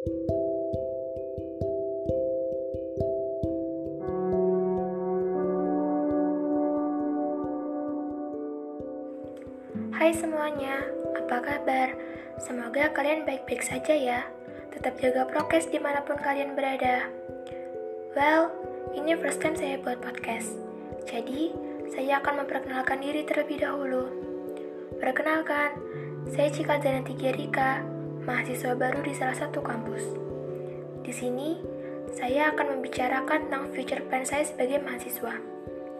Hai semuanya, apa kabar? Semoga kalian baik-baik saja ya. Tetap jaga prokes di mana pun kalian berada. Well, ini first time saya buat podcast. Jadi, saya akan memperkenalkan diri terlebih dahulu. Perkenalkan, saya Cika Zananti Rika, mahasiswa baru di salah satu kampus. Di sini, saya akan membicarakan tentang future plan saya sebagai mahasiswa,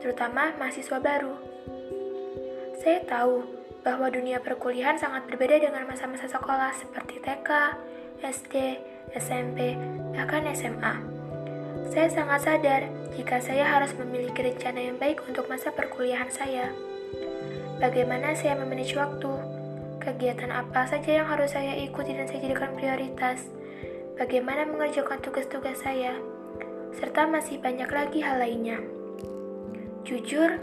terutama mahasiswa baru. Saya tahu bahwa dunia perkuliahan sangat berbeda dengan masa-masa sekolah seperti TK, SD, SMP, bahkan SMA. Saya sangat sadar jika saya harus memiliki rencana yang baik untuk masa perkuliahan saya. Bagaimana saya memanage waktu, kegiatan apa saja yang harus saya ikuti dan saya jadikan prioritas, bagaimana mengerjakan tugas-tugas saya, serta masih banyak lagi hal lainnya. Jujur,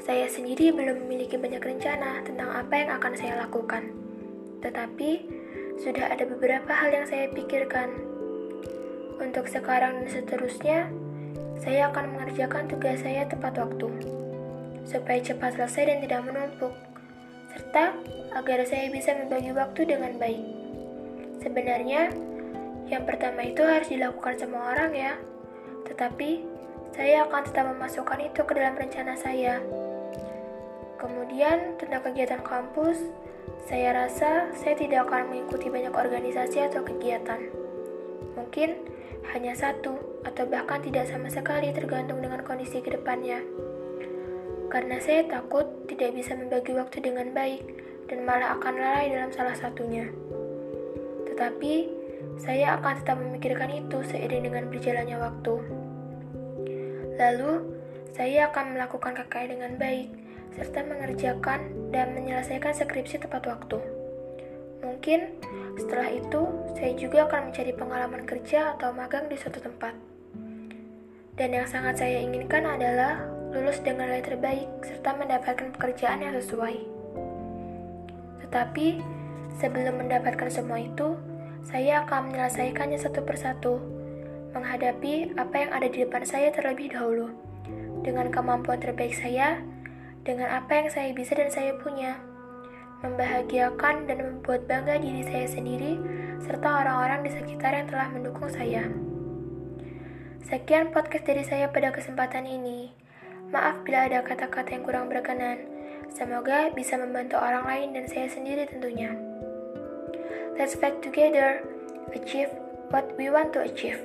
saya sendiri belum memiliki banyak rencana tentang apa yang akan saya lakukan. Tetapi, sudah ada beberapa hal yang saya pikirkan. Untuk sekarang dan seterusnya, saya akan mengerjakan tugas saya tepat waktu, supaya cepat selesai dan tidak menumpuk, serta agar saya bisa membagi waktu dengan baik. Sebenarnya, yang pertama itu harus dilakukan semua orang ya, tetapi saya akan tetap memasukkan itu ke dalam rencana saya. Kemudian, tentang kegiatan kampus, saya rasa saya tidak akan mengikuti banyak organisasi atau kegiatan. Mungkin hanya satu, atau bahkan tidak sama sekali tergantung dengan kondisi ke depannya. Karena saya takut tidak bisa membagi waktu dengan baik dan malah akan lalai dalam salah satunya. Tetapi, saya akan tetap memikirkan itu seiring dengan berjalannya waktu. Lalu, saya akan melakukan KKN dengan baik, serta mengerjakan dan menyelesaikan skripsi tepat waktu. Mungkin setelah itu, saya juga akan mencari pengalaman kerja atau magang di suatu tempat. Dan yang sangat saya inginkan adalah lulus dengan nilai terbaik serta mendapatkan pekerjaan yang sesuai. Tetapi, sebelum mendapatkan semua itu, saya akan menyelesaikannya satu persatu, menghadapi apa yang ada di depan saya terlebih dahulu. Dengan kemampuan terbaik saya, dengan apa yang saya bisa dan saya punya, membahagiakan dan membuat bangga diri saya sendiri serta orang-orang di sekitar yang telah mendukung saya. Sekian podcast dari saya pada kesempatan ini. Maaf bila ada kata-kata yang kurang berkenan. Semoga bisa membantu orang lain dan saya sendiri tentunya. Let's fight together, achieve what we want to achieve.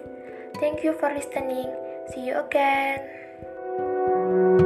Thank you for listening. See you again.